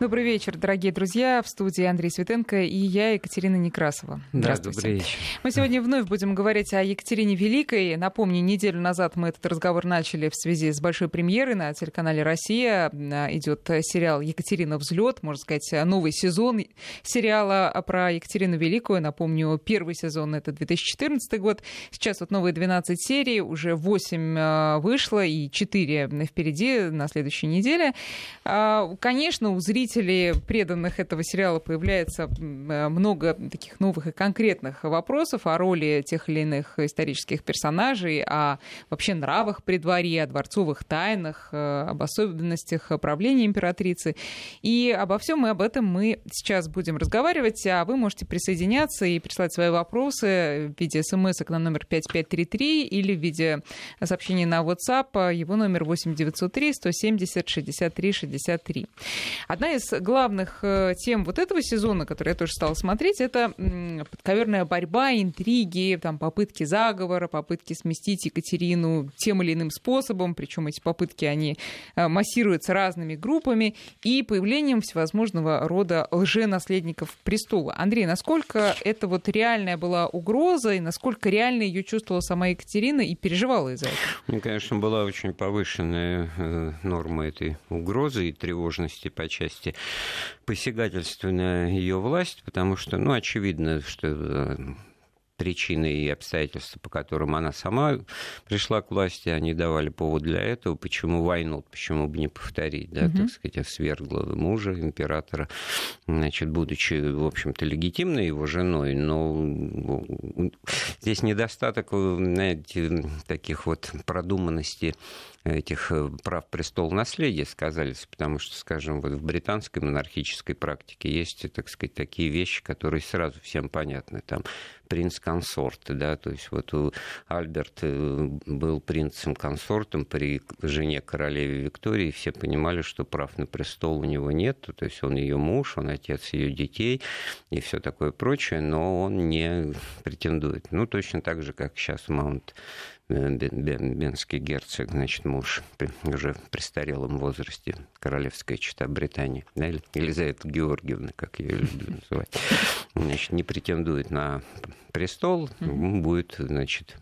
Добрый вечер, дорогие друзья. В студии Андрей Светенко и я, Екатерина Некрасова. Да, добрый вечер. Мы сегодня вновь будем говорить о Екатерине Великой. Напомню, неделю назад мы этот разговор начали в связи с большой премьерой на телеканале «Россия». Идет сериал «Екатерина. Взлет», можно сказать, новый сезон сериала про Екатерину Великую. Напомню, первый сезон — это 2014 год. Сейчас вот новые 12 серий, уже 8 а, вышло и 4 впереди на следующей неделе. А, конечно, у зрителей зрителей, преданных этого сериала, появляется э, много таких новых и конкретных вопросов о роли тех или иных исторических персонажей, о вообще нравах при дворе, о дворцовых тайнах, э, об особенностях правления императрицы. И обо всем и об этом мы сейчас будем разговаривать, а вы можете присоединяться и прислать свои вопросы в виде смс на номер 5533 или в виде сообщения на WhatsApp. Его номер 8903 170 63 63. Одна из из главных э, тем вот этого сезона, который я тоже стала смотреть, это подковерная борьба, интриги, там, попытки заговора, попытки сместить Екатерину тем или иным способом, причем эти попытки, они э, массируются разными группами, и появлением всевозможного рода лженаследников престола. Андрей, насколько это вот реальная была угроза, и насколько реально ее чувствовала сама Екатерина и переживала из-за этого? Мне, конечно, была очень повышенная э, норма этой угрозы и тревожности по части части посягательства на ее власть, потому что, ну, очевидно, что э, причины и обстоятельства, по которым она сама пришла к власти, они давали повод для этого. Почему войну, почему бы не повторить, да, mm-hmm. так сказать, свергла мужа, императора, значит, будучи, в общем-то, легитимной его женой, но здесь недостаток, знаете, таких вот продуманности этих э, прав престол наследия сказались, потому что, скажем, вот в британской монархической практике есть, так сказать, такие вещи, которые сразу всем понятны. Там принц-консорт, да, то есть вот Альберт э, был принцем-консортом при жене королеве Виктории, все понимали, что прав на престол у него нет, то есть он ее муж, он отец ее детей и все такое прочее, но он не претендует. Ну, точно так же, как сейчас Маунт бенский герцог, значит, муж уже в престарелом возрасте, королевская чита Британии, да, Елизавета Георгиевна, как ее люблю называть, значит, не претендует на престол, будет, значит,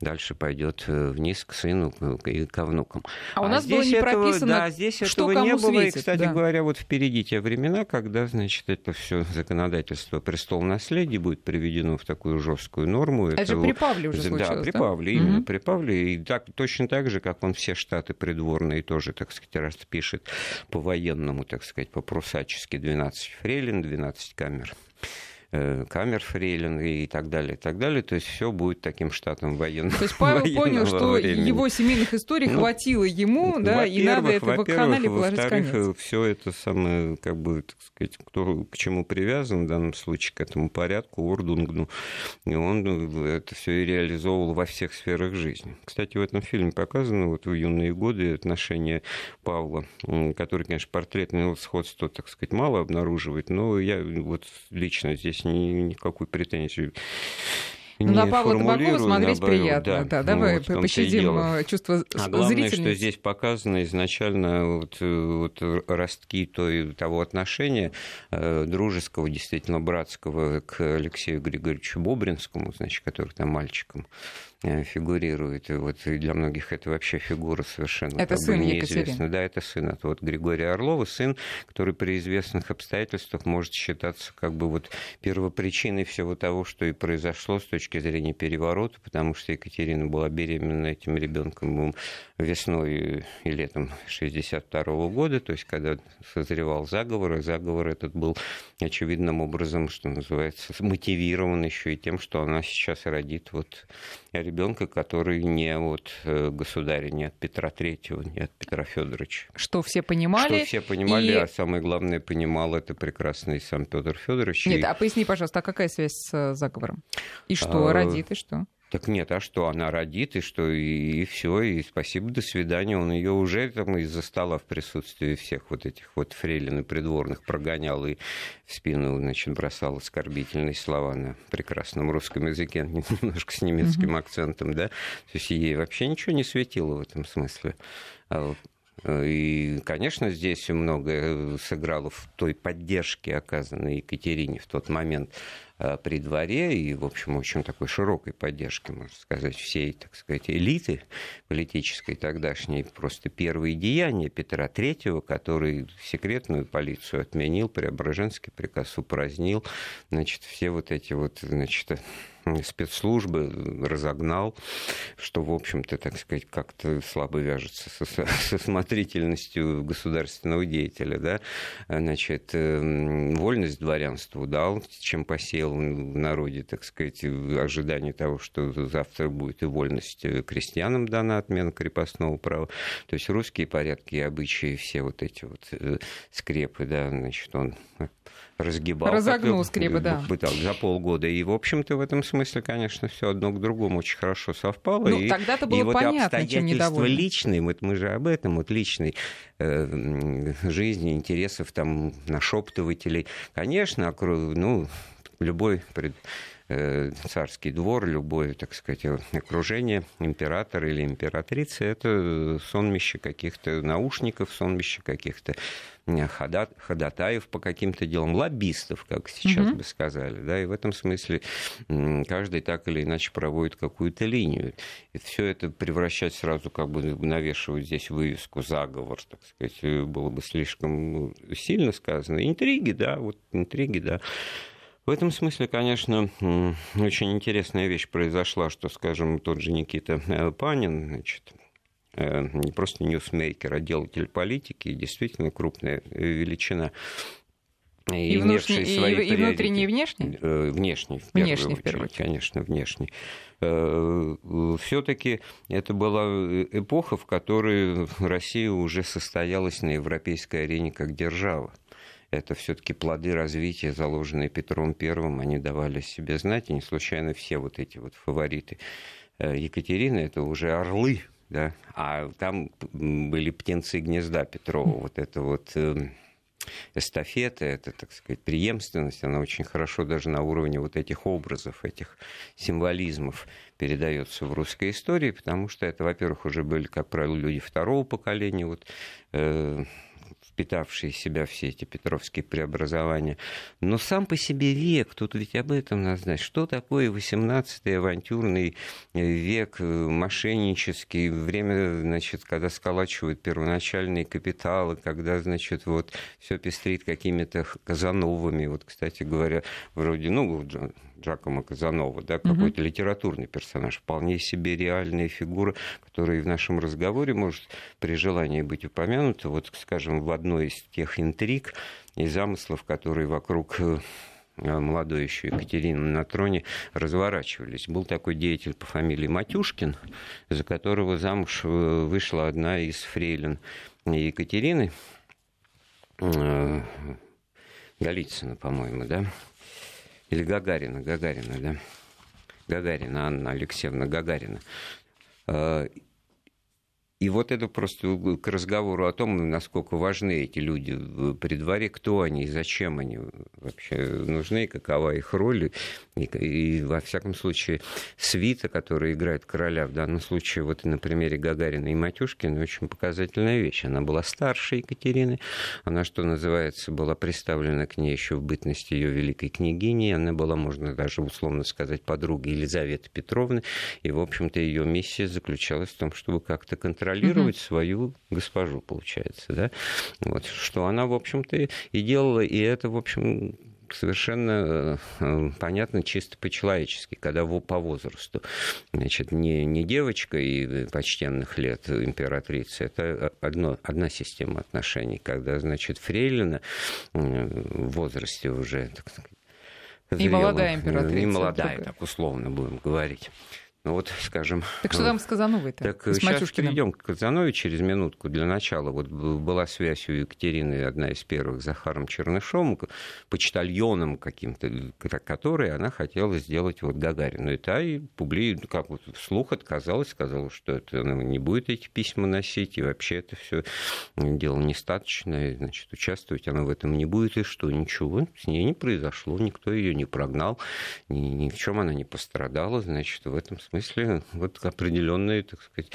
дальше пойдет э, вниз к сыну и ко внукам. А, а у нас было не этого, прописано, да, здесь что этого не было. Светит, и, кстати да. говоря, вот впереди те времена, когда, значит, это все законодательство престол наследия будет приведено в такую жесткую норму. Это, это же при Павле уже случилось, Да, при да? Павле, именно угу. при Павле. И так, точно так же, как он все штаты придворные тоже, так сказать, распишет по-военному, так сказать, по-прусачески 12 фрейлин, 12 камер камер фрейлин и так далее, и так далее. То есть все будет таким штатом военного То есть Павел понял, что времени. его семейных историй ну, хватило ему, да, и надо это в канале положить конец. все это самое, как бы, так сказать, кто к чему привязан, в данном случае к этому порядку, Урдунгну, и он ну, это все и реализовывал во всех сферах жизни. Кстати, в этом фильме показано вот в юные годы отношения Павла, который, конечно, портретное сходство, так сказать, мало обнаруживает, но я вот лично здесь здесь ни, никакой претензии ну, на Павла Табакова смотреть наоборот, приятно. Да, да, давай ну, пощадим э, чувство а главное, что здесь показано изначально вот, вот ростки той, того отношения э, дружеского, действительно братского к Алексею Григорьевичу Бобринскому, значит, который там мальчиком Э, фигурирует. И вот для многих это вообще фигура совершенно это сын неизвестна. Да, это сын от вот Григория Орлова, сын, который при известных обстоятельствах может считаться как бы вот первопричиной всего того, что и произошло с точки зрения переворота, потому что Екатерина была беременна этим ребенком весной и летом 62 года, то есть когда созревал заговор, и заговор этот был очевидным образом, что называется, мотивирован еще и тем, что она сейчас родит вот ребенка, который не от э, государя, не от Петра Третьего, не от Петра Федоровича. Что все понимали. Что все понимали, и... а самое главное, понимал это прекрасный сам Петр Федорович. Нет, и... а поясни, пожалуйста, а какая связь с э, заговором? И что, а... родит, и что? Так нет, а что, она родит, и что, и, и все, и спасибо, до свидания. Он ее уже там из-за стола в присутствии всех вот этих вот фрейлин и придворных прогонял и в спину, значит, бросал оскорбительные слова на прекрасном русском языке, немножко с немецким акцентом, да. То есть ей вообще ничего не светило в этом смысле. И, конечно, здесь многое сыграло в той поддержке, оказанной Екатерине в тот момент Э, при дворе и, в общем, очень такой широкой поддержки, можно сказать, всей, так сказать, элиты политической тогдашней. Просто первые деяния Петра III, который секретную полицию отменил, Преображенский приказ упразднил, значит, все вот эти вот, значит, спецслужбы разогнал, что, в общем-то, так сказать, как-то слабо вяжется со, со смотрительностью государственного деятеля, да, значит, эм, вольность дворянству дал, чем посеял в народе, так сказать, в ожидании того, что завтра будет и вольность крестьянам дана отмена крепостного права. То есть русские порядки и обычаи, все вот эти вот э, скрепы, да, значит, он разгибал. Разогнул скрепы, да. Пытал за полгода. И, в общем-то, в этом смысле, конечно, все одно к другому очень хорошо совпало. Ну, тогда-то было и вот понятно, чем недовольны. личные, вот мы же об этом, вот личной э, жизни, интересов там нашептывателей. Конечно, ну, любой пред царский двор, любое, так сказать, окружение императора или императрицы, это сонмище каких-то наушников, сонмище каких-то ходатаев по каким-то делам, лоббистов, как сейчас mm-hmm. бы сказали, да, и в этом смысле каждый так или иначе проводит какую-то линию. И все это превращать сразу, как бы навешивать здесь вывеску заговор, так сказать, было бы слишком ну, сильно сказано. Интриги, да, вот интриги, да. В этом смысле, конечно, очень интересная вещь произошла, что, скажем, тот же Никита э, Панин, значит, э, не просто ньюсмейкер, а делатель политики, действительно крупная э, величина. И, и, внешне, и, свои и, и внутренний, и внешний? Внешний, в первую внешний, очередь, в первую очередь. конечно, внешний. Все-таки это была эпоха, в которой Россия уже состоялась на европейской арене как держава это все-таки плоды развития, заложенные Петром Первым, они давали себе знать, и не случайно все вот эти вот фавориты э, Екатерины, это уже орлы, да, а там были птенцы гнезда Петрова, вот это вот э, эстафета, это, так сказать, преемственность, она очень хорошо даже на уровне вот этих образов, этих символизмов передается в русской истории, потому что это, во-первых, уже были, как правило, люди второго поколения, вот, э, впитавшие в себя все эти петровские преобразования. Но сам по себе век, тут ведь об этом надо знать, что такое 18-й авантюрный век, э, мошеннический, время, значит, когда сколачивают первоначальные капиталы, когда, значит, вот все пестрит какими-то казановыми, вот, кстати говоря, вроде, ну, Джакомо Казанова, да, какой-то угу. литературный персонаж, вполне себе реальная фигура, которая в нашем разговоре может при желании быть упомянута, вот, скажем, в одной из тех интриг и замыслов, которые вокруг э, молодой еще Екатерины на троне разворачивались. Был такой деятель по фамилии Матюшкин, за которого замуж э, вышла одна из фрейлин Екатерины, э, Голицына, по-моему, да, или Гагарина, Гагарина, да, Гагарина, Анна Алексеевна Гагарина. И вот это просто к разговору о том, насколько важны эти люди при дворе, кто они и зачем они вообще нужны, какова их роль. И, и во всяком случае, свита, которая играет короля, в данном случае, вот на примере Гагарина и Матюшкина, очень показательная вещь. Она была старше Екатерины, она, что называется, была представлена к ней еще в бытности ее великой княгини, она была, можно даже условно сказать, подругой Елизаветы Петровны, и, в общем-то, ее миссия заключалась в том, чтобы как-то контролировать контролировать угу. свою госпожу, получается, да, вот, что она, в общем-то, и делала, и это, в общем, совершенно э, понятно чисто по-человечески, когда по возрасту. Значит, не, не девочка и почтенных лет императрицы, это одно, одна система отношений, когда, значит, фрейлина в возрасте уже, так сказать, зрелым, и молодая императрица. Не молодая, так условно будем говорить. Ну вот, скажем... Так что там с Казановой-то? Так с сейчас перейдем к Казановой через минутку. Для начала вот была связь у Екатерины, одна из первых, с Захаром Чернышом, почтальоном каким-то, который она хотела сделать вот Гагарину. И та и публи, как вот вслух отказалась, сказала, что это она не будет эти письма носить, и вообще это все дело нестаточное, значит, участвовать она в этом не будет, и что, ничего с ней не произошло, никто ее не прогнал, ни, ни в чем она не пострадала, значит, в этом смысле смысле вот определенные, так сказать,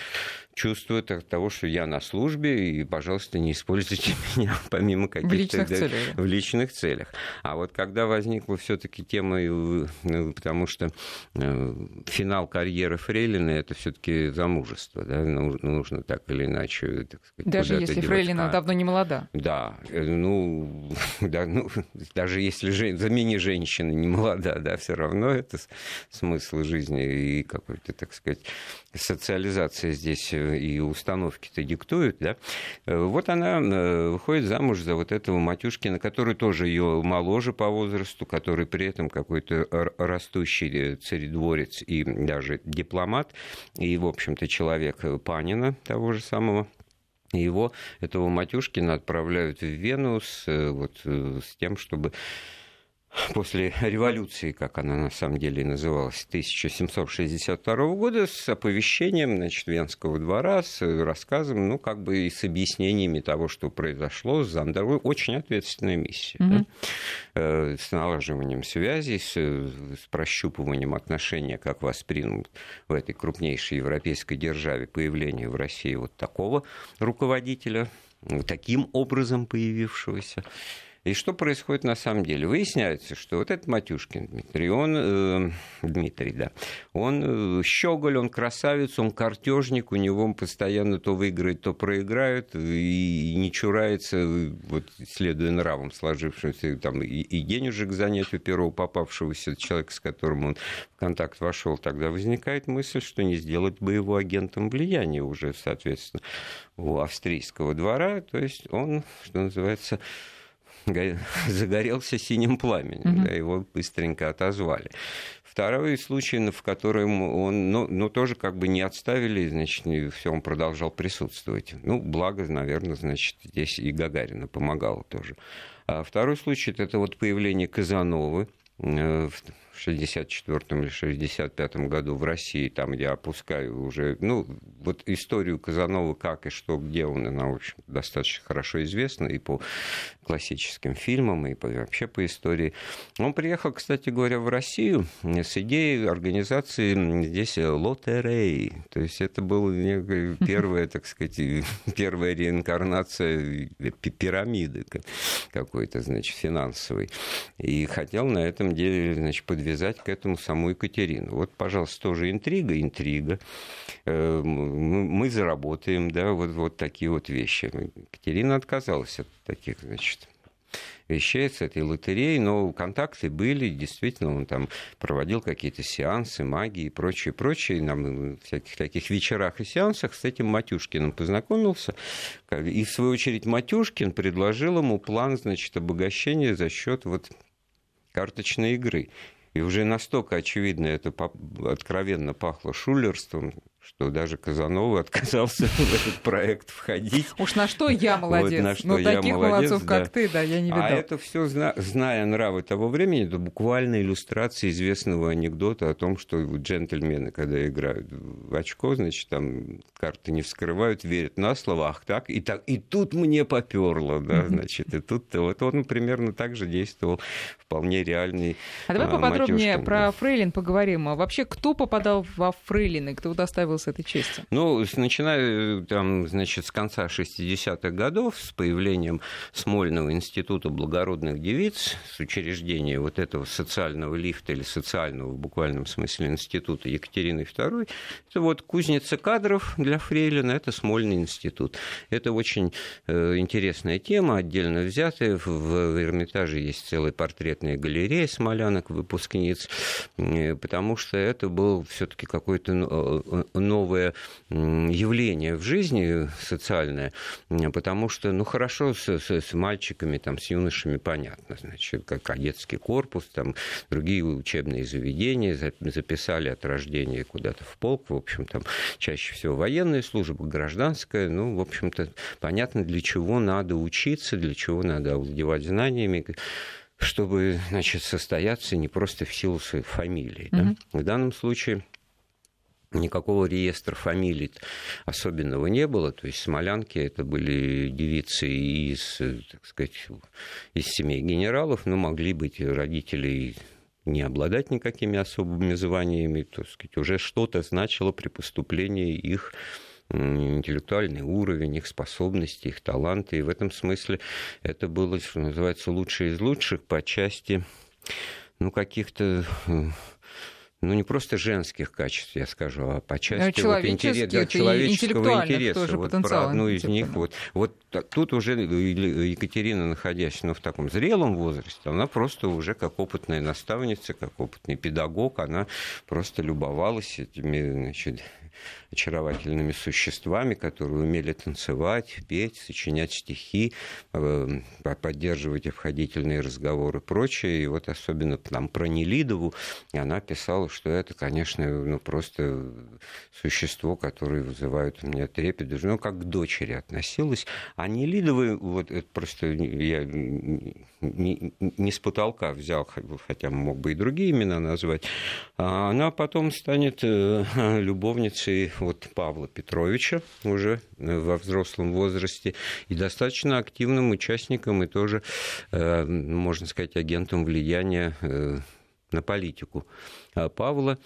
чувствуют от того, что я на службе, и, пожалуйста, не используйте меня помимо каких-то... В личных да, целях. В личных целях. А вот когда возникла все таки тема, ну, потому что э, финал карьеры Фрейлина – это все таки замужество, да, нужно так или иначе, так сказать, Даже если Фрейлина давно не молода. Да, э, ну, да, ну даже если же, замени женщины не молода, да, все равно это смысл жизни и какой-то, так сказать, социализация здесь э, и установки-то диктуют, да, э, вот она э, выходит замуж за вот этого Матюшкина, который тоже ее моложе по возрасту, который при этом какой-то растущий царедворец и даже дипломат, и, в общем-то, человек Панина того же самого. Его, этого Матюшкина, отправляют в Вену с, вот, с тем, чтобы после революции, как она на самом деле называлась, 1762 года, с оповещением значит, Венского двора, с рассказом, ну, как бы и с объяснениями того, что произошло с Зандерой. Очень ответственная миссия. Mm-hmm. Да? Э, с налаживанием связей, с, с прощупыванием отношения, как воспринут в этой крупнейшей европейской державе появление в России вот такого руководителя, таким образом появившегося. И что происходит на самом деле? Выясняется, что вот этот Матюшкин Дмитрий, он, э, Дмитрий, да, он э, щеголь, он красавец, он картежник, у него постоянно то выиграет, то проиграет, и не чурается, вот, следуя нравам сложившимся, там, и, и денежек занять у первого попавшегося человека, с которым он в контакт вошел, тогда возникает мысль, что не сделать бы его агентом влияния уже, соответственно, у австрийского двора, то есть он, что называется, загорелся синим пламенем, mm-hmm. да, его быстренько отозвали. Второй случай, в котором он, ну, ну, тоже как бы не отставили, значит, все, он продолжал присутствовать. Ну, благо, наверное, значит, здесь и Гагарина помогала тоже. А второй случай, это вот появление Казановы, э, в 64 или 65 году в России, там я опускаю уже, ну, вот историю Казанова, как и что, где он, она, в общем, достаточно хорошо известна и по классическим фильмам, и вообще по истории. Он приехал, кстати говоря, в Россию с идеей организации здесь лотерей. То есть это была первая, так сказать, первая реинкарнация пирамиды какой-то, значит, финансовой. И хотел на этом деле, значит, подвязать к этому саму Екатерину. Вот, пожалуйста, тоже интрига, интрига. Э, мы заработаем, да, вот, вот такие вот вещи. Екатерина отказалась от таких, значит, вещей с этой лотереей, но контакты были, действительно, он там проводил какие-то сеансы, магии и прочее, прочее, на всяких таких вечерах и сеансах с этим Матюшкиным познакомился, и, в свою очередь, Матюшкин предложил ему план, значит, обогащения за счет вот карточной игры. И уже настолько очевидно это откровенно пахло шулерством, что даже Казанова отказался в этот проект входить. Уж на что я молодец. Вот, на что Но я таких молодец, молодцов, да. как ты, да, я не а видал. А это все, зная нравы того времени, это буквально иллюстрация известного анекдота о том, что джентльмены, когда играют в очко, значит, там карты не вскрывают, верят на слово, ах так, и, так, и тут мне поперло, да, значит, и тут вот он примерно так же действовал, вполне реальный А давай поподробнее Матюшкин, про да. Фрейлин поговорим. А вообще, кто попадал во Фрейлины, кто удостаивал удостоился этой чести? Ну, начиная там, значит, с конца 60-х годов, с появлением Смольного института благородных девиц, с учреждения вот этого социального лифта или социального в буквальном смысле института Екатерины II, это вот кузница кадров для Фрейлина, это Смольный институт. Это очень э, интересная тема, отдельно взятая. В, в Эрмитаже есть целая портретная галерея смолянок, выпускниц, э, потому что это был все-таки какой-то э, э, новое явление в жизни социальное, потому что, ну, хорошо с, с, с мальчиками, там, с юношами понятно, значит, как кадетский корпус, там, другие учебные заведения записали от рождения куда-то в полк, в общем, там, чаще всего военная служба, гражданская, ну, в общем-то, понятно, для чего надо учиться, для чего надо овладевать знаниями, чтобы, значит, состояться не просто в силу своей фамилии. Mm-hmm. Да? В данном случае Никакого реестра фамилий особенного не было. То есть смолянки это были девицы из, так сказать, из семей генералов, но могли быть родители не обладать никакими особыми званиями, то сказать, уже что-то значило при поступлении их интеллектуальный уровень, их способности, их таланты. И в этом смысле это было, что называется, лучшее из лучших по части ну, каких-то ну, не просто женских качеств, я скажу, а по части вот, интерес, да, человеческого интереса. Вот про одну из них. Вот, вот тут уже Екатерина, находясь ну, в таком зрелом возрасте, она просто уже как опытная наставница, как опытный педагог, она просто любовалась этими значит, очаровательными существами, которые умели танцевать, петь, сочинять стихи, э, поддерживать обходительные разговоры и прочее. И вот особенно там про Нелидову она писала, что это, конечно, ну, просто существо, которое вызывает у меня трепет, ну, как к дочери относилась. А Нелидовы, вот это просто я не, не с потолка взял, хотя мог бы и другие имена назвать, а она потом станет э, любовницей вот Павла Петровича уже э, во взрослом возрасте и достаточно активным участником и тоже, э, можно сказать, агентом влияния на политику Павла.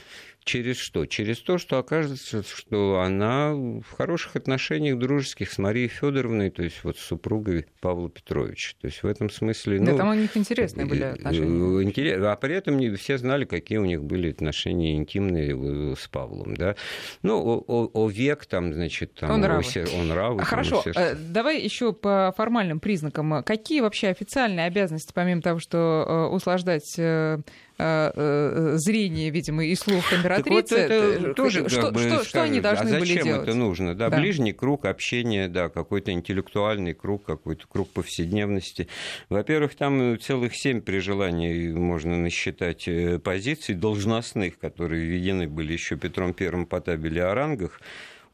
Через что? Через то, что окажется, что она в хороших отношениях дружеских с Марией Федоровной, то есть вот с супругой Павла Петровича. То есть в этом смысле... Да, ну, там у них интересные были э, отношения. Интерес, а при этом не все знали, какие у них были отношения интимные э, с Павлом. Да? Ну, о, о, о век там, значит, там... Он нравы. О, он нравы а Хорошо, все... Э, давай еще по формальным признакам. Какие вообще официальные обязанности, помимо того, что услаждать зрение, видимо, и слух императрицы. Так вот это тоже что, бы, что, скажешь, что они должны а были зачем делать? это нужно? Да, да, ближний круг общения, да, какой-то интеллектуальный круг, какой-то круг повседневности. Во-первых, там целых семь при желании можно насчитать э, позиций должностных, которые введены были еще Петром Первым по табели о рангах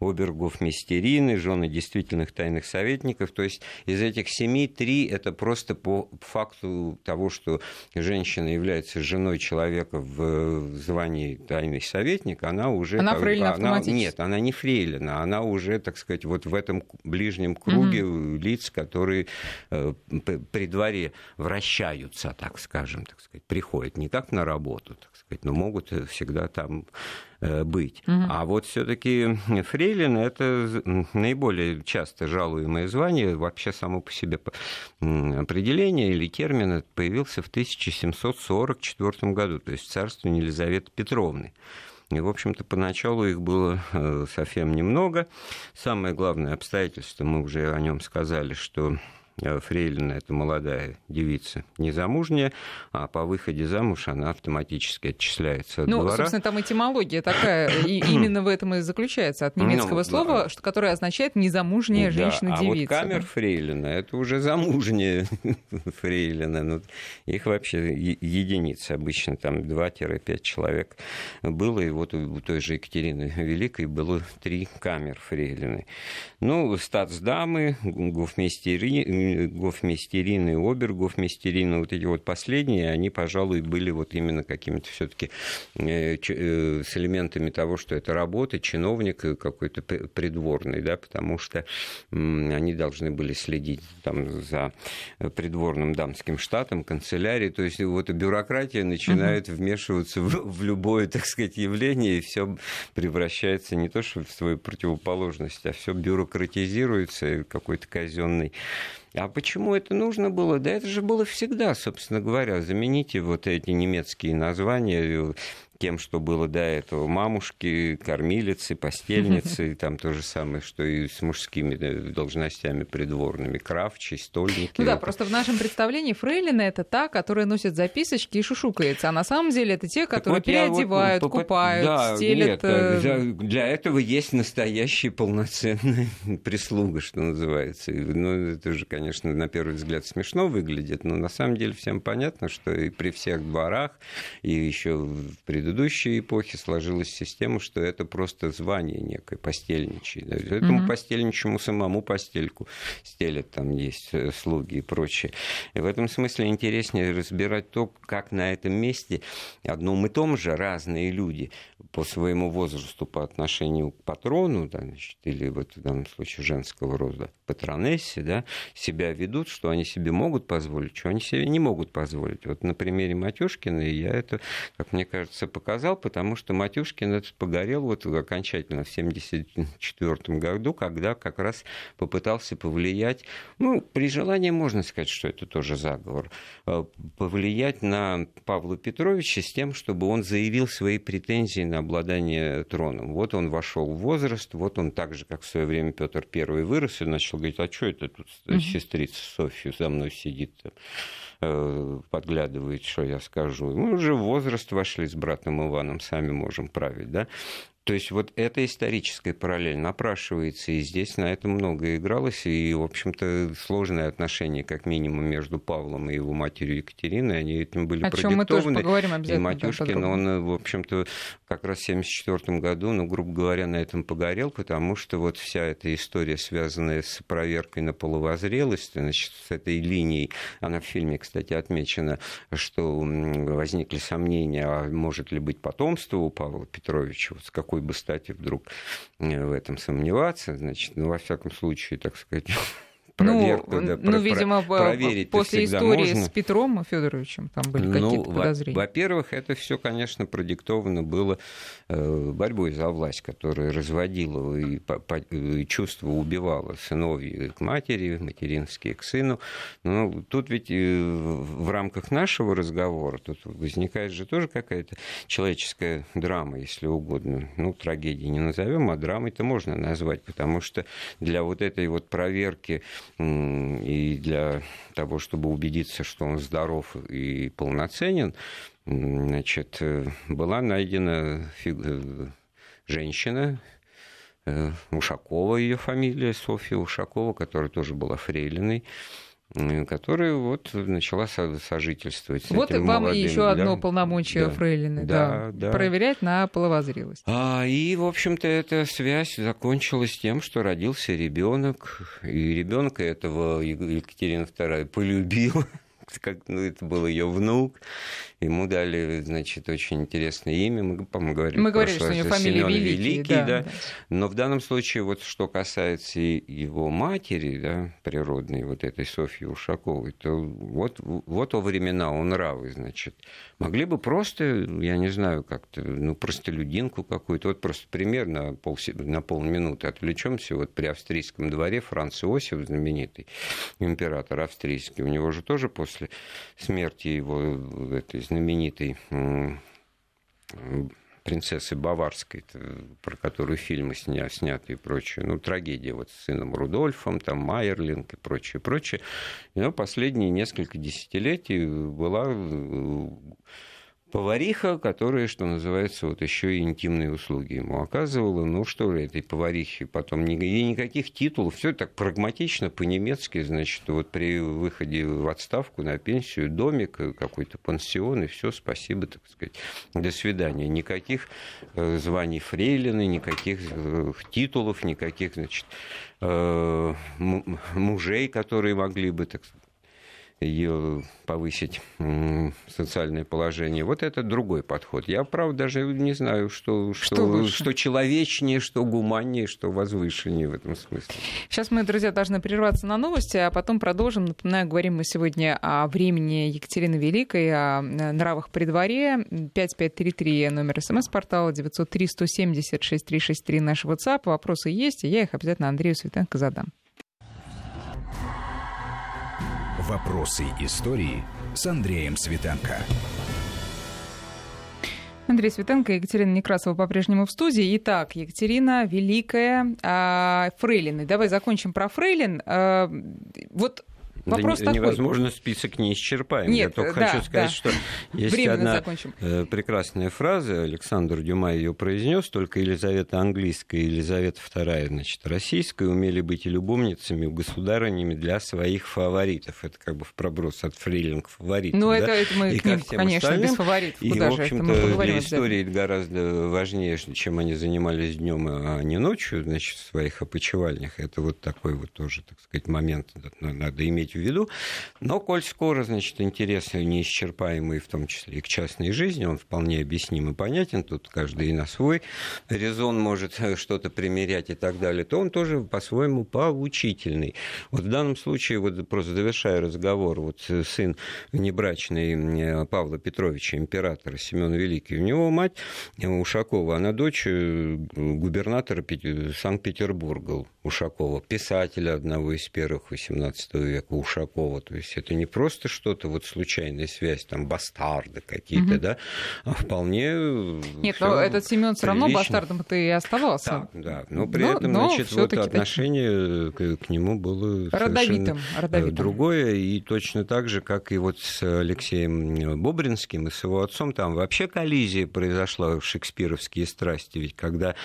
обергов Мистерины, жены действительных тайных советников. То есть из этих семи три это просто по факту того, что женщина является женой человека в звании тайный советник, она уже... Она фрейлина она, Нет, она не фрейлина, она уже, так сказать, вот в этом ближнем круге угу. лиц, которые э, при дворе вращаются, так скажем, так сказать, приходят не как на работу, так сказать, но могут всегда там Э, быть. Угу. А вот все-таки фрейлин это наиболее часто жалуемое звание, вообще само по себе определение или термин появился в 1744 году, то есть в царстве Елизаветы Петровны. И, в общем-то, поначалу их было э, совсем немного. Самое главное обстоятельство, мы уже о нем сказали, что Э, фрейлина – это молодая девица, незамужняя, а по выходе замуж она автоматически отчисляется от ну, двора. собственно, там этимология такая, и именно в этом и заключается, от немецкого ну, слова, да. которое означает «незамужняя женщина-девица». А вот камер да? фрейлина – это уже замужняя фрейлина. Ну, их вообще единицы, обычно там 2-5 человек было, и вот у той же Екатерины Великой было три камер фрейлины. Ну, статсдамы, гофмейстери, гофмейстерин и обергофмейстерин, вот эти вот последние, они, пожалуй, были вот именно какими-то все-таки э, э, с элементами того, что это работа, чиновник какой-то придворный, да, потому что они должны были следить там за придворным дамским штатом, канцелярией, то есть вот бюрократия начинает угу. вмешиваться в, в любое, так сказать, явление, и все превращается не то что в свою противоположность, а все бюрократизируется, какой-то казенный а почему это нужно было? Да это же было всегда, собственно говоря. Замените вот эти немецкие названия тем, что было до этого. Мамушки, кормилицы, постельницы, там то же самое, что и с мужскими должностями придворными, кравчи, стольники. Ну да, просто в нашем представлении фрейлина это та, которая носит записочки и шушукается, а на самом деле это те, которые вот переодевают, вот, купают, да, стелят. Нет, э, для этого есть настоящая полноценная прислуга, что называется. Ну, это же, конечно, на первый взгляд смешно выглядит, но на самом деле всем понятно, что и при всех дворах, и еще в предыдущих предыдущей эпохе сложилась система, что это просто звание некое, постельничий. Да. Этому угу. постельничему самому постельку стелят, там есть э, слуги и прочее. И в этом смысле интереснее разбирать то, как на этом месте одном и том же разные люди по своему возрасту по отношению к патрону, да, значит, или вот в данном случае женского рода патронессе, да, себя ведут, что они себе могут позволить, что они себе не могут позволить. Вот на примере Матюшкина я это, как мне кажется, показал, потому что Матюшкин этот погорел вот окончательно в 1974 году, когда как раз попытался повлиять, ну, при желании можно сказать, что это тоже заговор, э, повлиять на Павла Петровича с тем, чтобы он заявил свои претензии на обладание троном. Вот он вошел в возраст, вот он так же, как в свое время Петр I вырос и начал говорить, а что это тут угу. сестрица Софья за мной сидит, э, подглядывает, что я скажу. Мы уже в возраст вошли с братом Иваном, сами можем править, да. То есть вот эта историческая параллель напрашивается, и здесь на этом много игралось, и, в общем-то, сложные отношения, как минимум, между Павлом и его матерью Екатериной, они этим были О продиктованы. мы тоже поговорим обязательно. И Матюшкин, он, в общем-то, как раз в 1974 году, ну, грубо говоря, на этом погорел, потому что вот вся эта история, связанная с проверкой на половозрелость, значит, с этой линией, она в фильме, кстати, отмечена, что возникли сомнения, а может ли быть потомство у Павла Петровича, вот с какой какой бы стати вдруг э, в этом сомневаться, значит, ну, во всяком случае, так сказать, проверку, ну, да, ну про, видимо, проверить после истории можно. с Петром Федоровичем там были ну, какие-то подозрения. Во-первых, это все, конечно, продиктовано было э, борьбой за власть, которая разводила и, и чувство убивала сыновей к матери, материнские к сыну. Но ну, тут ведь э, в рамках нашего разговора тут возникает же тоже какая-то человеческая драма, если угодно. Ну, трагедии не назовем, а драмой-то можно назвать, потому что для вот этой вот проверки и для того, чтобы убедиться, что он здоров и полноценен, значит, э, была найдена фиг... женщина, э, Ушакова ее фамилия, Софья Ушакова, которая тоже была фрейлиной, которая вот начала сожительствовать с Вот этим вам молодым, еще да? одно полномочие да. Фрейлины, да, да, да. проверять на половозрелость. А, и, в общем-то, эта связь закончилась тем, что родился ребенок, и ребенка этого Екатерина II полюбила как, ну, это был ее внук, ему дали, значит, очень интересное имя, мы, по-моему, говорили, мы говорили что у него фамилия Великий, Великий да, да. но в данном случае, вот что касается его матери, да, природной, вот этой Софьи Ушаковой, то вот, вот о времена, о нравы, значит, могли бы просто, я не знаю, как-то, ну, простолюдинку какую-то, вот просто пример на, пол, на полминуты отвлечемся, вот при австрийском дворе Франц Иосиф, знаменитый император австрийский, у него же тоже после после смерти его этой знаменитой принцессы Баварской, про которую фильмы сня, сняты и прочее. Ну, трагедия вот с сыном Рудольфом, там Майерлинг и прочее, прочее. Ну, последние несколько десятилетий была повариха, которая, что называется, вот еще и интимные услуги ему оказывала. Ну что же, этой поварихе потом и никаких титулов, все так прагматично, по-немецки, значит, вот при выходе в отставку на пенсию, домик, какой-то пансион, и все, спасибо, так сказать, до свидания. Никаких э, званий фрейлины, никаких э, титулов, никаких, значит, э, мужей, которые могли бы, так сказать, ее повысить социальное положение. Вот это другой подход. Я, правда, даже не знаю, что, что, что, что человечнее, что гуманнее, что возвышеннее в этом смысле. Сейчас мы, друзья, должны прерваться на новости, а потом продолжим. Напоминаю, говорим мы сегодня о времени Екатерины Великой, о нравах при дворе. 5533 номер смс-портала, 903-170-6363 наш WhatsApp. Вопросы есть, и я их обязательно Андрею Светенко задам. Вопросы истории с Андреем Светенко. Андрей Светенко и Екатерина Некрасова по-прежнему в студии. Итак, Екатерина Великая, э, Фрейлины. Давай закончим про Фрейлин. Э, вот Вопрос да такой. невозможно список не исчерпаем. Нет, Я только да, хочу сказать, да. что есть Временно одна закончим. Э, прекрасная фраза, Александр Дюма ее произнес, только Елизавета Английская и Елизавета II, значит, российская, умели быть и любовницами, и государынями для своих фаворитов. Это как бы в проброс от фрейлинг фаворитов. Ну, да? это, это мы и к ним, конечно, остальным. без фаворитов. И, в общем-то, для истории это гораздо важнее, чем они занимались днем, а не ночью, значит, в своих опочивальнях. Это вот такой вот тоже, так сказать, момент надо иметь в виду. Но коль скоро, значит, интерес неисчерпаемый, в том числе и к частной жизни, он вполне объясним и понятен, тут каждый на свой резон может что-то примерять и так далее, то он тоже по-своему поучительный. Вот в данном случае, вот просто завершая разговор, вот сын внебрачный Павла Петровича, императора Семена Великий, у него мать Ушакова, она дочь э, губернатора Санкт-Петербурга Ушакова, писателя одного из первых XVIII века Ушакова. То есть это не просто что-то, вот случайная связь, там, бастарды какие-то, угу. да, а вполне... Нет, но этот Семен все равно бастардом-то и оставался. Да, да. Но при но, этом, но значит, вот отношение к, к нему было родовитым, родовитым. другое, и точно так же, как и вот с Алексеем Бобринским и с его отцом, там вообще коллизия произошла в шекспировские страсти, ведь когда,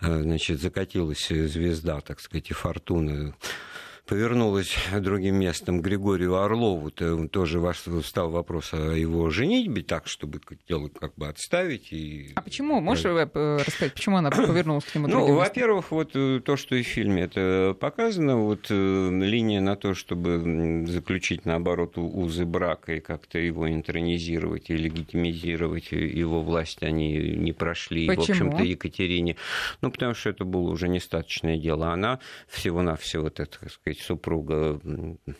э, значит, закатилась звезда, так сказать, и фортуна повернулась другим местом Григорию Орлову, то тоже встал вопрос о его женитьбе, так, чтобы дело как бы отставить. И... А почему? Можешь э, рассказать, почему она повернулась к нему Ну, во-первых, вот э, то, что и в фильме это показано, вот э, линия на то, чтобы заключить, наоборот, узы брака и как-то его интронизировать и легитимизировать его власть, они не прошли, почему? в общем-то, Екатерине. Ну, потому что это было уже нестаточное дело. Она всего-навсего, так сказать, сказать, супруга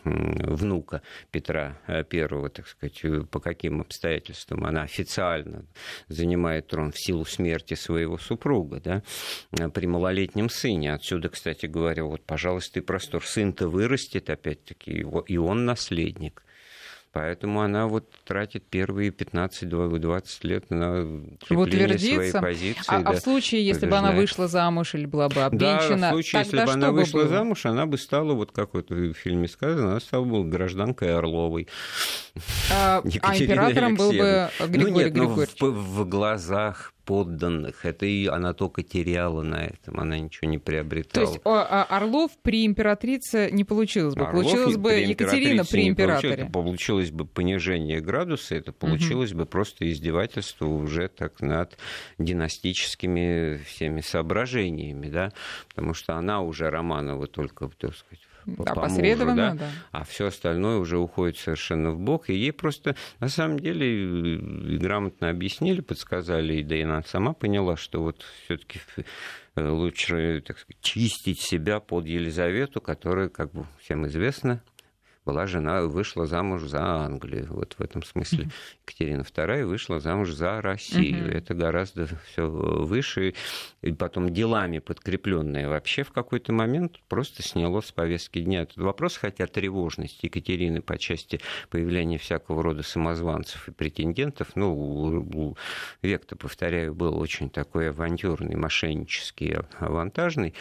внука Петра I, так сказать, по каким обстоятельствам она официально занимает трон в силу смерти своего супруга, да, при малолетнем сыне. Отсюда, кстати говоря, вот, пожалуйста, и простор. Сын-то вырастет, опять-таки, и он наследник. Поэтому она вот тратит первые 15-20 лет на укрепление своей позиции. А, да, а в случае, если бы она вышла замуж или была бы обвенчана, Да, в случае, если бы она вышла было? замуж, она бы стала, вот как вот в фильме сказано, она стала бы гражданкой Орловой. А, а императором был бы Григорий ну, нет, Григорьевич. В, в глазах подданных. Это и она только теряла на этом, она ничего не приобретала. То есть а, Орлов при императрице не получилось бы. Орлов получилось бы Екатерина при императоре. Получилось, получилось бы понижение градуса, это получилось угу. бы просто издевательство уже так над династическими всеми соображениями, да, потому что она уже Романова только, так сказать, да, по мужу, да? да, а все остальное уже уходит совершенно в бок. И ей просто, на самом деле, грамотно объяснили, подсказали, и да и она сама поняла, что вот все-таки лучше так сказать, чистить себя под Елизавету, которая, как бы всем известно, была жена, вышла замуж за Англию. Вот в этом смысле Екатерина II вышла замуж за Россию. Mm-hmm. Это гораздо все выше. И потом делами подкрепленное вообще в какой-то момент просто сняло с повестки дня этот вопрос, хотя тревожность Екатерины по части появления всякого рода самозванцев и претендентов, ну, век-то, повторяю, был очень такой авантюрный, мошеннический, авантажный.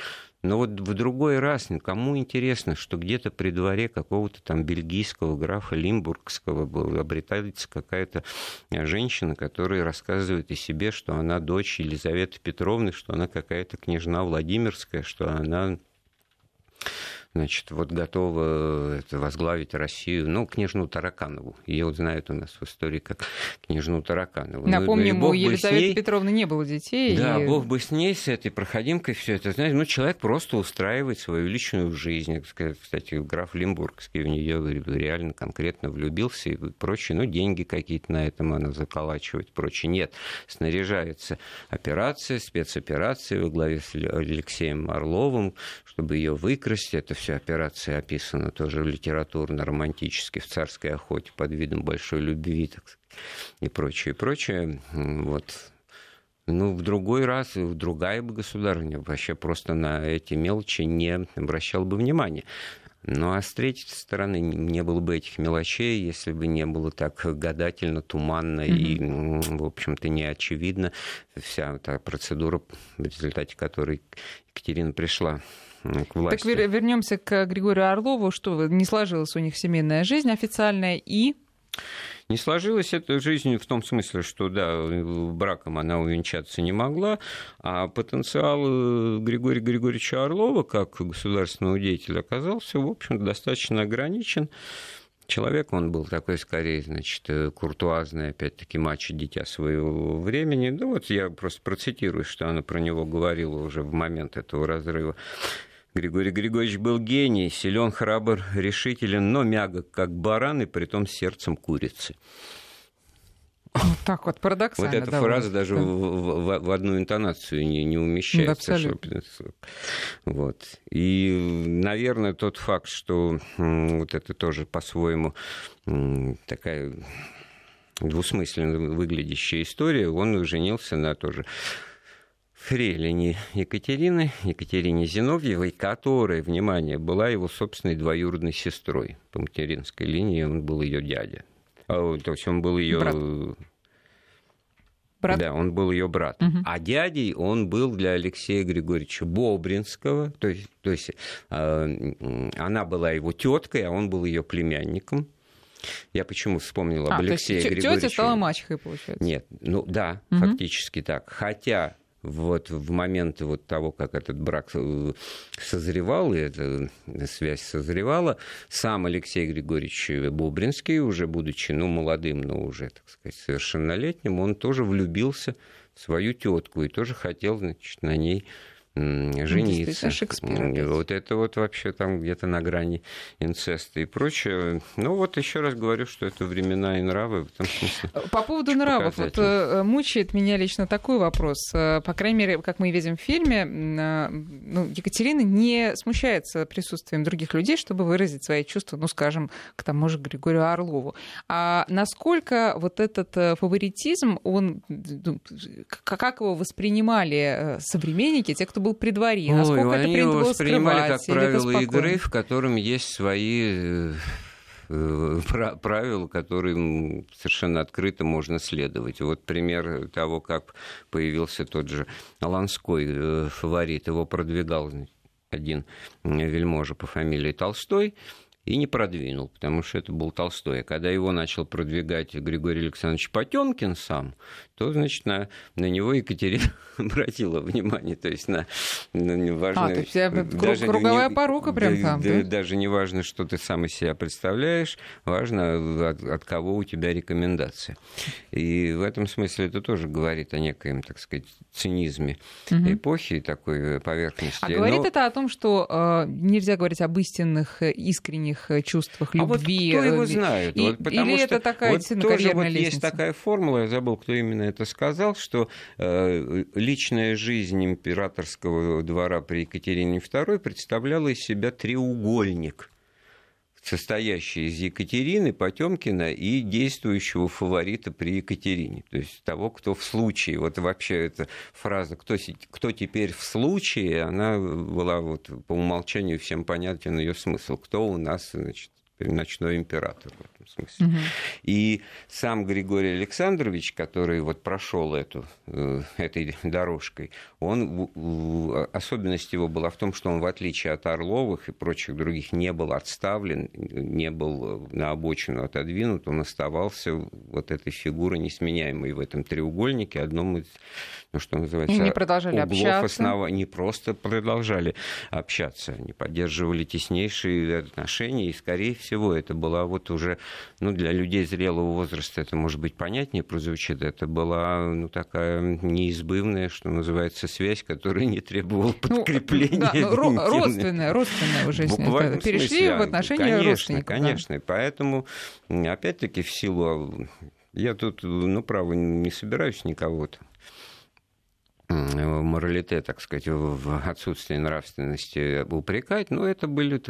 Но вот в другой раз кому интересно, что где-то при дворе какого-то там бельгийского графа Лимбургского был, обретается какая-то женщина, которая рассказывает о себе, что она дочь Елизаветы Петровны, что она какая-то княжна Владимирская, что она значит, вот готова это, возглавить Россию, ну, княжну Тараканову. Ее вот знают у нас в истории как княжну Тараканову. Напомним, ну, у Елизаветы ней... Петровны не было детей. Да, и... бог бы с ней, с этой проходимкой все это, знаете, ну, человек просто устраивает свою личную жизнь. Кстати, граф Лимбургский в нее реально конкретно влюбился и прочее, ну, деньги какие-то на этом она заколачивает, прочее. Нет, снаряжается операция, спецоперация во главе с Алексеем Орловым, чтобы ее выкрасть. Это все операция описана тоже литературно-романтически в царской охоте под видом большой любви так сказать, и прочее, и прочее. Вот. Ну, в другой раз, в другая бы государыня вообще просто на эти мелочи не обращала бы внимания. Ну а с третьей стороны, не было бы этих мелочей, если бы не было так гадательно, туманно mm-hmm. и, в общем-то, не очевидно вся эта процедура, в результате которой Екатерина пришла к власти. Так вернемся к Григорию Орлову. Что не сложилась у них семейная жизнь официальная и не сложилась эта жизнь в том смысле, что, да, браком она увенчаться не могла, а потенциал э, Григория Григорьевича Орлова как государственного деятеля оказался, в общем, достаточно ограничен. Человек он был такой, скорее, значит, э, куртуазный, опять-таки, мачо дитя своего времени. Ну вот я просто процитирую, что она про него говорила уже в момент этого разрыва. Григорий Григорьевич был гений, силен, храбр, решителен, но мягок, как баран, и притом сердцем курицы. Вот так вот, парадоксально. Вот эта да, фраза даже да. в, в, в одну интонацию не, не умещается. абсолютно. Вот. И, наверное, тот факт, что вот это тоже по-своему такая двусмысленно выглядящая история, он женился на тоже фрейлине Екатерины, Екатерине Зиновьевой, которая, внимание, была его собственной двоюродной сестрой по материнской линии, он был ее дядя. А, то есть он был ее... Брат. Брат? Да, он был ее брат. Угу. А дядей он был для Алексея Григорьевича Бобринского. То есть, то есть э, она была его теткой, а он был ее племянником. Я почему вспомнил об а, Алексее то есть Григорьевиче. Тетя стала мачехой, получается. Нет, ну да, угу. фактически так. Хотя вот в момент вот того, как этот брак э, созревал, и эта связь созревала, сам Алексей Григорьевич Бобринский, уже будучи ну, молодым, но уже, так сказать, совершеннолетним, он тоже влюбился в свою тетку и тоже хотел значит, на ней жениться. Шекспир. Вот это вот вообще там где-то на грани инцеста и прочее. Ну вот еще раз говорю, что это времена и нравы. В этом смысле По поводу нравов. Вот, э, мучает меня лично такой вопрос. Э, по крайней мере, как мы видим в фильме, э, ну, Екатерина не смущается присутствием других людей, чтобы выразить свои чувства, ну, скажем, к тому же Григорию Орлову. А насколько вот этот фаворитизм, он, ну, как его воспринимали современники, те, кто был при дворе? Насколько Ой, это они его воспринимали как правило игры, в котором есть свои э, правила, которым совершенно открыто можно следовать. Вот пример того, как появился тот же Ланской э, фаворит. Его продвигал один вельможа по фамилии Толстой и не продвинул, потому что это был Толстой. А когда его начал продвигать Григорий Александрович Потемкин сам, то, значит, на, на него Екатерина обратила внимание. То есть на, на важно... А, то есть даже круговая не, порука прям там, да? Даже не важно, что ты сам из себя представляешь, важно, от, от кого у тебя рекомендация. И в этом смысле это тоже говорит о некоем, так сказать, цинизме угу. эпохи такой поверхности. А говорит Но... это о том, что э, нельзя говорить об истинных, искренних чувствах любви? А вот кто его знает? И, вот, потому или что это такая вот тоже вот лестница? есть такая формула, я забыл, кто именно это сказал, что э, личная жизнь императорского двора при Екатерине II представляла из себя треугольник состоящий из Екатерины, Потемкина и действующего фаворита при Екатерине. То есть того, кто в случае, вот вообще эта фраза «кто, кто теперь в случае», она была вот по умолчанию всем понятен ее смысл. Кто у нас, значит, ночной император в этом смысле. Угу. И сам Григорий Александрович, который вот прошел эту, э, этой дорожкой, он, особенность его была в том, что он, в отличие от Орловых и прочих других, не был отставлен, не был на обочину отодвинут, он оставался вот этой фигурой несменяемой в этом треугольнике, одном из, ну, что называется, и не продолжали углов общаться. основа, не просто продолжали общаться, они поддерживали теснейшие отношения, и, скорее всего это была вот уже, ну, для людей зрелого возраста это, может быть, понятнее прозвучит, это была, ну, такая неизбывная, что называется, связь, которая не требовала ну, подкрепления. Ну, да, ну, родственная, родственная уже. Буквально Перешли смысле, в отношения конечно, родственников. Конечно, да. поэтому, опять-таки, в силу... Я тут, ну, право, не собираюсь никого-то в моралите, так сказать, в отсутствии нравственности упрекать, но это были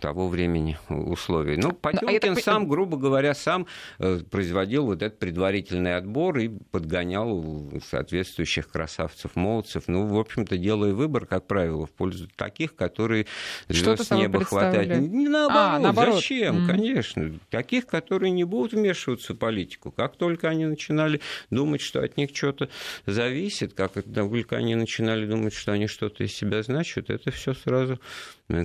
того времени условий. Ну, Потемкин а сам, грубо говоря, сам э, производил вот этот предварительный отбор и подгонял соответствующих красавцев-молодцев. Ну, в общем-то, делая выбор, как правило, в пользу таких, которые звезд с неба хватать. Не наоборот, а, наоборот. зачем, mm. конечно. Таких, которые не будут вмешиваться в политику. Как только они начинали думать, что от них что-то зависит, как только они начинали думать, что они что-то из себя значат, это все сразу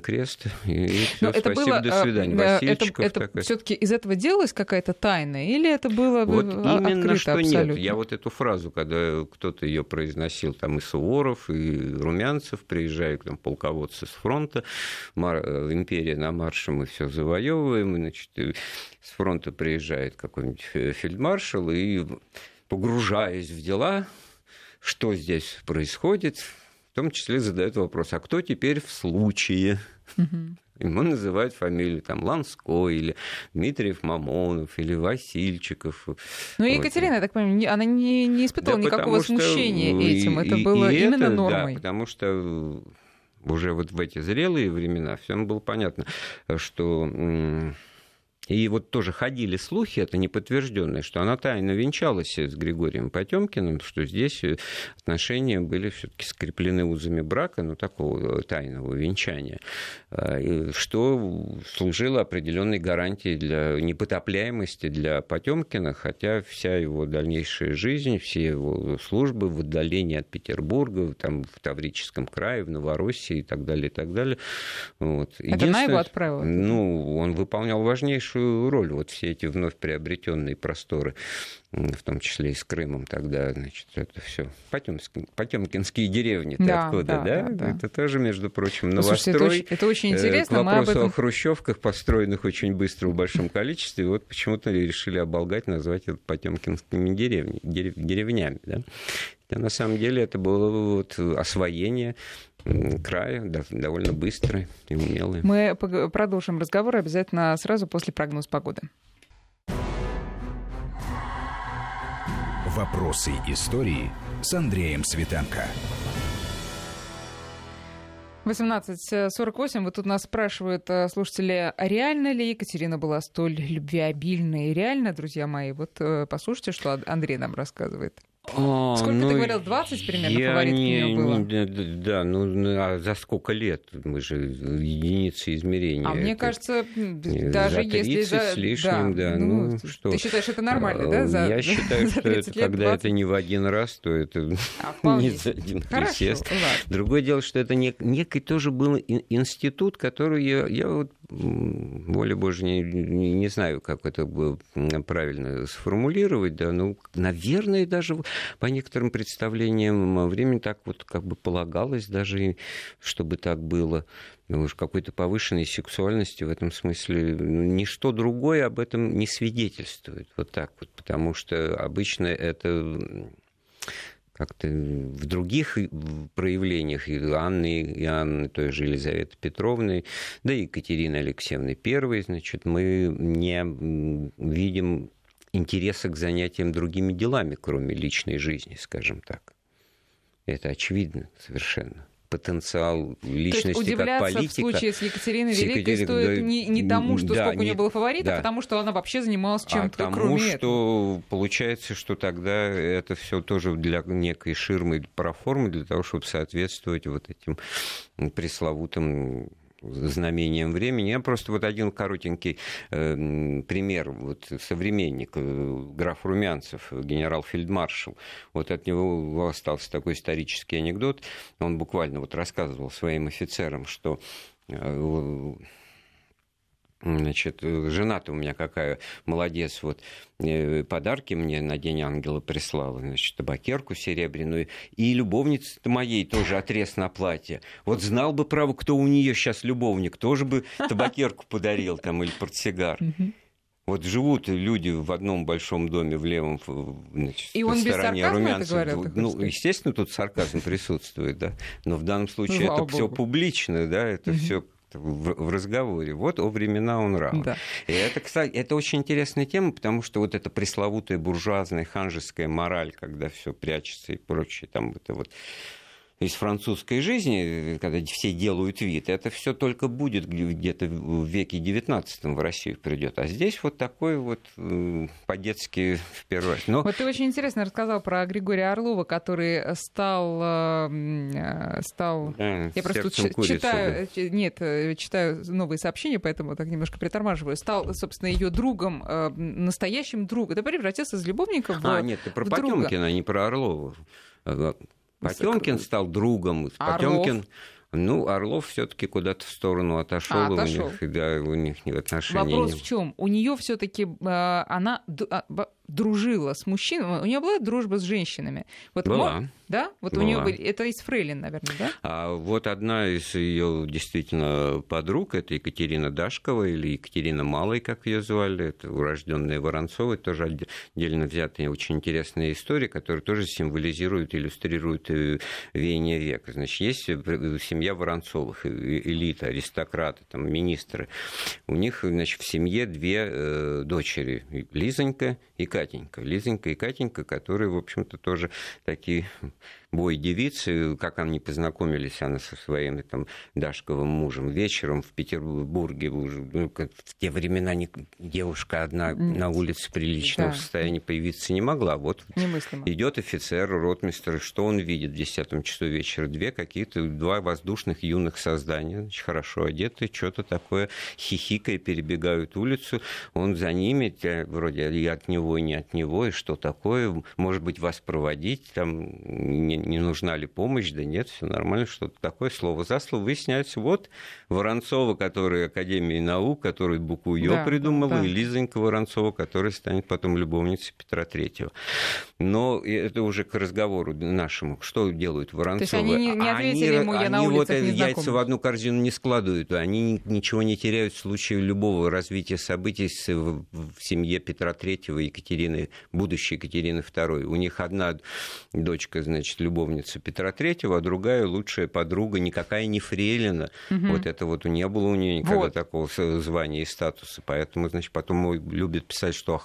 крест, и все, это спасибо, было, до свидания. Васильчиков это, это все-таки из этого делалась какая-то тайна, или это было вот а, именно что абсолютно? нет. Я вот эту фразу, когда кто-то ее произносил, там и Суворов, и Румянцев, приезжают там полководцы с фронта, Мар... империя на марше, мы все завоевываем, значит, с фронта приезжает какой-нибудь фельдмаршал и погружаясь в дела, что здесь происходит, том числе задают вопрос, а кто теперь в случае? Ему называют фамилию там Ланской или Дмитриев Мамонов или Васильчиков. Ну, и Екатерина, я так понимаю, она не, не испытывала да никакого смущения этим. Это и, было и именно это, нормой. Да, потому что уже вот в эти зрелые времена всем было понятно, что и вот тоже ходили слухи, это не подтвержденные, что она тайно венчалась с Григорием Потемкиным, что здесь отношения были все-таки скреплены узами брака, ну такого тайного венчания, а, что служило определенной гарантией для непотопляемости для Потемкина, хотя вся его дальнейшая жизнь, все его службы в отдалении от Петербурга, там в Таврическом крае, в Новороссии и так далее, и так далее. Вот. Это она его отправила? Ну, он выполнял важнейшую большую роль. Вот все эти вновь приобретенные просторы, в том числе и с Крымом тогда, значит, это все Потемкинские, Потемкинские деревни, да, откуда, да, да? да? Это тоже, между прочим, новострой. это, очень, это очень э, интересно. К вопросу этом... о хрущевках, построенных очень быстро в большом количестве, вот почему-то решили оболгать, назвать это Потемкинскими деревнями, деревнями, да? Хотя на самом деле это было вот освоение края, довольно быстрые и умелые. Мы продолжим разговор обязательно сразу после прогноза погоды. Вопросы истории с Андреем Светенко. 18.48. Вот тут нас спрашивают э, слушатели, а реально ли Екатерина была столь любвеобильной? И реально, друзья мои, вот э, послушайте, что Андрей нам рассказывает. А, Сколько ну, ты говорил, 20 примерно я фавориток не, у нее было? Не, да, ну, ну а за сколько лет? Мы же единицы измерения. А это, мне кажется, даже за 30 если... За, с лишним, да. да ну, ну, что? Ты считаешь, это нормально, да? За, я считаю, что это, когда это не в один раз, то это а, не за один присест. Другое дело, что это нек, некий тоже был институт, который я, я вот воля Божья, не, не, не знаю, как это правильно сформулировать, да, ну, наверное, даже по некоторым представлениям времени так вот как бы полагалось даже, чтобы так было. Ну, уж какой-то повышенной сексуальности в этом смысле ну, ничто другое об этом не свидетельствует. Вот так вот, потому что обычно это как-то в других проявлениях и Анны, и Анны, той же Елизаветы Петровны, да и Екатерины Алексеевны Первой, значит, мы не видим интереса к занятиям другими делами, кроме личной жизни, скажем так. Это очевидно совершенно потенциал личности То есть как политика. в случае с Екатериной Великой Екатерина, стоит не, не тому, что да, сколько не, у нее было фаворитов, да. потому что она вообще занималась а чем-то, а тому, кроме что этого. получается, что тогда это все тоже для некой ширмы проформы, для того, чтобы соответствовать вот этим пресловутым знамением времени. Я просто вот один коротенький э, пример. Вот современник, э, граф Румянцев, генерал-фельдмаршал. Вот от него остался такой исторический анекдот. Он буквально вот рассказывал своим офицерам, что э, Значит, жена-то у меня какая молодец, вот э, подарки мне на День Ангела прислала, значит, табакерку серебряную, и любовница моей тоже отрез на платье. Вот знал бы, право, кто у нее сейчас любовник, тоже бы табакерку подарил там или портсигар. Вот живут люди в одном большом доме в левом значит, и он стороне без румянцев. Говорят, ну, естественно, тут сарказм присутствует, да. Но в данном случае ну, это все публично, да, это угу. все в, в разговоре. Вот о времена он раб. Да. И это, кстати, это очень интересная тема, потому что вот эта пресловутая буржуазная ханжеская мораль, когда все прячется и прочее, там это вот из французской жизни, когда все делают вид, это все только будет где-то в веке XIX в Россию придет. А здесь вот такой вот по-детски в первый раз. Но... Вот ты очень интересно рассказал про Григория Орлова, который стал... Э, стал... Да, Я просто курицы, читаю... Да. Нет, э, читаю новые сообщения, поэтому так немножко притормаживаю. Стал, собственно, ее другом, э, настоящим другом. Это превратился из любовника в А, нет, ты про Потемкина, а не про Орлова. Потемкин стал другом. Потемкин, ну, Орлов все-таки куда-то в сторону отошел, а, отошел. у них, да, у них не отношения. Вопрос в чем? У нее все-таки э, она, а, дружила с мужчинами, у нее была дружба с женщинами. Вот была. Да? Вот Была. у нее были... Это из Фрейлин, наверное, да? А вот одна из ее действительно подруг, это Екатерина Дашкова или Екатерина Малой, как ее звали, это урожденная Воронцова, тоже отдельно взятая очень интересная история, которая тоже символизирует, иллюстрирует э, веяние века. Значит, есть э, семья Воронцовых, элита, аристократы, там, министры. У них, значит, в семье две э, дочери, Лизонька и Катенька. Лизонька и Катенька, которые, в общем-то, тоже такие бой девицы, как они познакомились, она со своим там, Дашковым мужем вечером в Петербурге, уже, ну, в те времена не, девушка одна на улице приличного да. состояния появиться не могла. Вот идет офицер, ротмистр, что он видит в 10 часу вечера? Две какие-то, два воздушных юных создания, значит, хорошо одеты, что-то такое, хихикая, перебегают улицу, он за ними, вроде и от него, и не от него, и что такое, может быть, вас проводить, там, не, не нужна ли помощь, да нет, все нормально, что-то такое, слово за слово. Выясняется, вот Воронцова, которая Академии наук, который букву Ё да, придумала, да. и Лизонька Воронцова, которая станет потом любовницей Петра Третьего. Но это уже к разговору нашему. Что делают Воронцовы? То есть они не, не ответили они, ему, я они на вот яйца в одну корзину не складывают, они ничего не теряют в случае любого развития событий в, в семье Петра Третьего и Екатерины, будущей Екатерины II. У них одна дочка, значит, любовница Петра Третьего, а другая лучшая подруга, никакая не фрейлина. Угу. Вот это вот не было у нее никогда вот. такого звания и статуса. Поэтому, значит, потом любят писать, что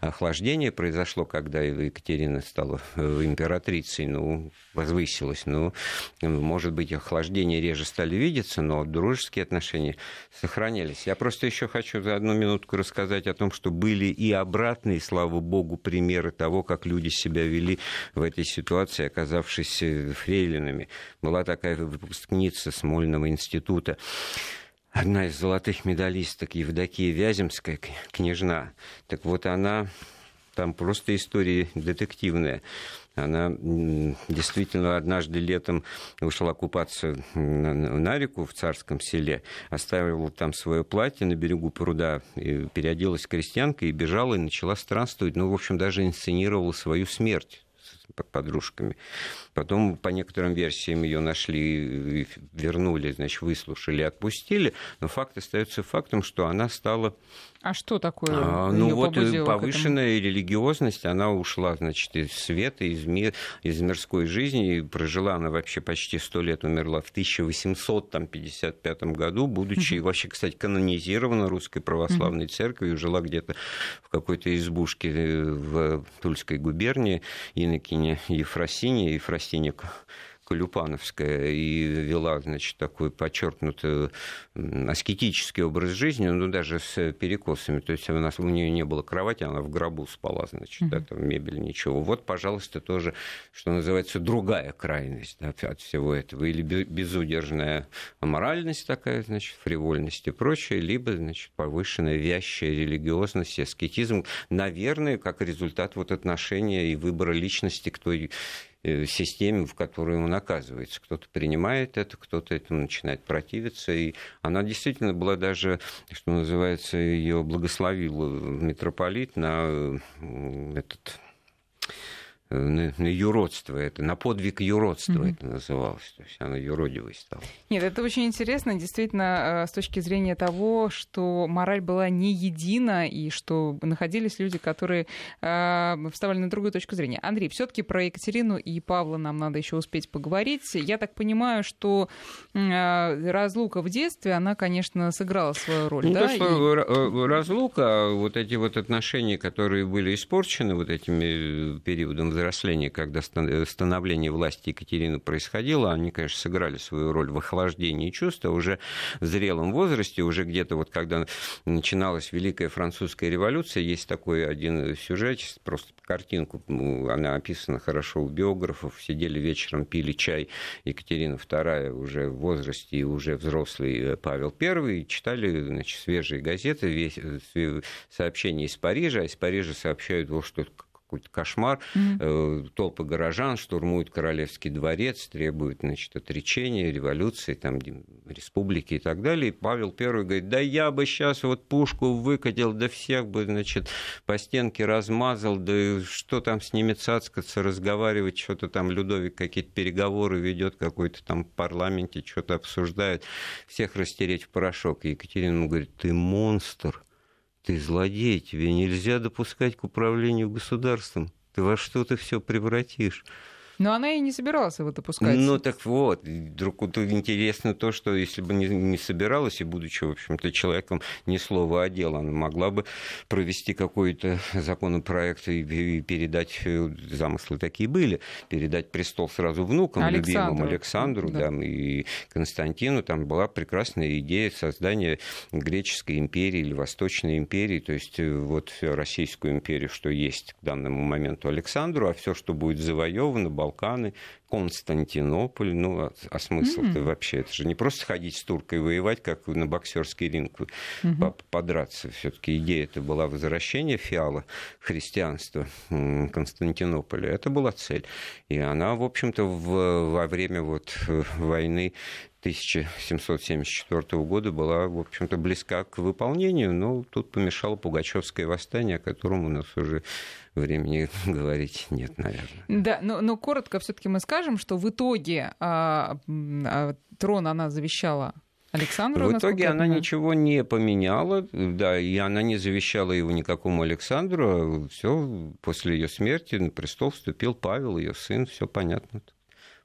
охлаждение произошло, когда Екатерина стала э, императрицей, ну, возвысилась. Ну, может быть, охлаждение реже стали видеться, но дружеские отношения сохранялись. Я просто еще хочу за одну минутку рассказать о том, что были и обратные, слава богу, примеры того, как люди себя вели в этой ситуации, оказавшись фрейлинами. Была такая выпускница Смольного института, одна из золотых медалисток Евдокия Вяземская, княжна. Так вот, она там просто история детективная. Она действительно однажды летом ушла купаться на реку в царском селе, оставила там свое платье на берегу пруда, переоделась крестьянкой и бежала и начала странствовать. Ну, в общем, даже инсценировала свою смерть подружками. Потом, по некоторым версиям, ее нашли, вернули, значит, выслушали, отпустили. Но факт остается фактом, что она стала а что такое? А, ну вот э, повышенная религиозность, она ушла, значит, из света, из, мир, из мирской жизни, и прожила она вообще почти сто лет, умерла в 1855 году, будучи mm-hmm. вообще, кстати, канонизирована русской православной mm-hmm. церковью, жила где-то в какой-то избушке э, в Тульской губернии, инокиня Ефросиния, Ефросиния Колюпановская и вела, значит, такой подчеркнутый аскетический образ жизни, ну, даже с перекосами. То есть у, нас, у нее не было кровати, она в гробу спала, значит, mm-hmm. это мебель, ничего. Вот, пожалуйста, тоже, что называется, другая крайность да, от всего этого. Или безудержная моральность такая, значит, фривольность и прочее, либо, значит, повышенная вязчая религиозность, аскетизм, наверное, как результат вот отношения и выбора личности к той системе, в которой он оказывается. Кто-то принимает это, кто-то этому начинает противиться. И она действительно была даже, что называется, ее благословил митрополит на э, этот Э, на, на юродство это, на подвиг юродства mm-hmm. это называлось. То есть она юродивой стала. Нет, это очень интересно, действительно, э, с точки зрения того, что мораль была не едина, и что находились люди, которые э, вставали на другую точку зрения. Андрей, все-таки про Екатерину и Павла нам надо еще успеть поговорить. Я так понимаю, что э, разлука в детстве, она, конечно, сыграла свою роль. Ну, да? то, что и... разлука, вот эти вот отношения, которые были испорчены вот этими периодом взросления, когда становление власти Екатерины происходило, они, конечно, сыграли свою роль в охлаждении чувства уже в зрелом возрасте, уже где-то вот когда начиналась Великая Французская революция, есть такой один сюжет, просто картинку, она описана хорошо у биографов, сидели вечером, пили чай, Екатерина II уже в возрасте уже взрослый э, Павел I, читали значит, свежие газеты, весь, э, сообщения из Парижа, а из Парижа сообщают, что какой-то кошмар. Mm-hmm. Толпы горожан штурмуют Королевский дворец, требуют значит, отречения, революции, там, республики и так далее. И Павел I говорит, да я бы сейчас вот пушку выкатил, да всех бы, значит, по стенке размазал, да что там с ними цацкаться, разговаривать, что-то там Людовик какие-то переговоры ведет, какой-то там в парламенте, что-то обсуждает, всех растереть в порошок. И Екатерина ему говорит, ты монстр ты злодей, тебе нельзя допускать к управлению государством. Ты во что ты все превратишь. Но она и не собиралась его допускать. Ну так вот, вдруг интересно то, что если бы не, не собиралась, и будучи, в общем-то, человеком не слова, а дела, она могла бы провести какой-то законопроект и, и передать, э, замыслы такие были, передать престол сразу внукам, Александру. любимым Александру да. Да, и Константину. Там была прекрасная идея создания греческой империи или Восточной империи, то есть э, вот Российскую империю, что есть к данному моменту Александру, а все, что будет завоевано, Балканы, Константинополь. Ну, а, а смысл-то mm-hmm. вообще? Это же не просто ходить с туркой воевать, как на боксерский ринг mm-hmm. подраться. Все-таки идея это была возвращение фиала христианства Константинополя. Это была цель. И она, в общем-то, в, во время вот э, войны 1774 года была, в общем-то, близка к выполнению, но тут помешало Пугачевское восстание, о котором у нас уже времени говорить нет, наверное. Да, но, но коротко все-таки мы скажем, что в итоге а, а, трон она завещала Александру, в итоге она ничего не поменяла, да, и она не завещала его никакому Александру. А все после ее смерти на престол вступил Павел, ее сын, все понятно.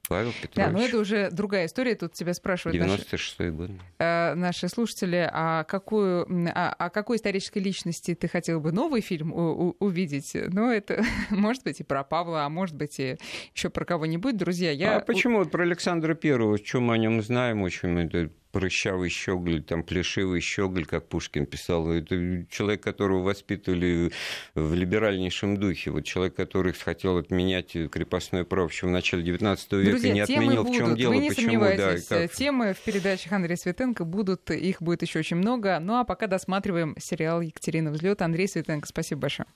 Павел Петрович. Да, но это уже другая история. Тут тебя спрашивают 96 наши, год. Э, наши слушатели, а какую, а, а какой исторической личности ты хотел бы новый фильм у, у, увидеть? Ну, это может быть и про Павла, а может быть и еще про кого-нибудь. Друзья, я... А почему? Вот про Александра Первого, что мы о нем знаем очень, это прыщавый щеголь, там, плешивый щеголь, как Пушкин писал. Это человек, которого воспитывали в либеральнейшем духе. Вот человек, который хотел отменять крепостное право еще в начале XIX века, Друзья, не отменил. Будут. В чем дело? Вы не Почему? Да, темы в передачах Андрея Светенко будут, их будет еще очень много. Ну а пока досматриваем сериал Екатерина Взлет. Андрей Светенко, спасибо большое.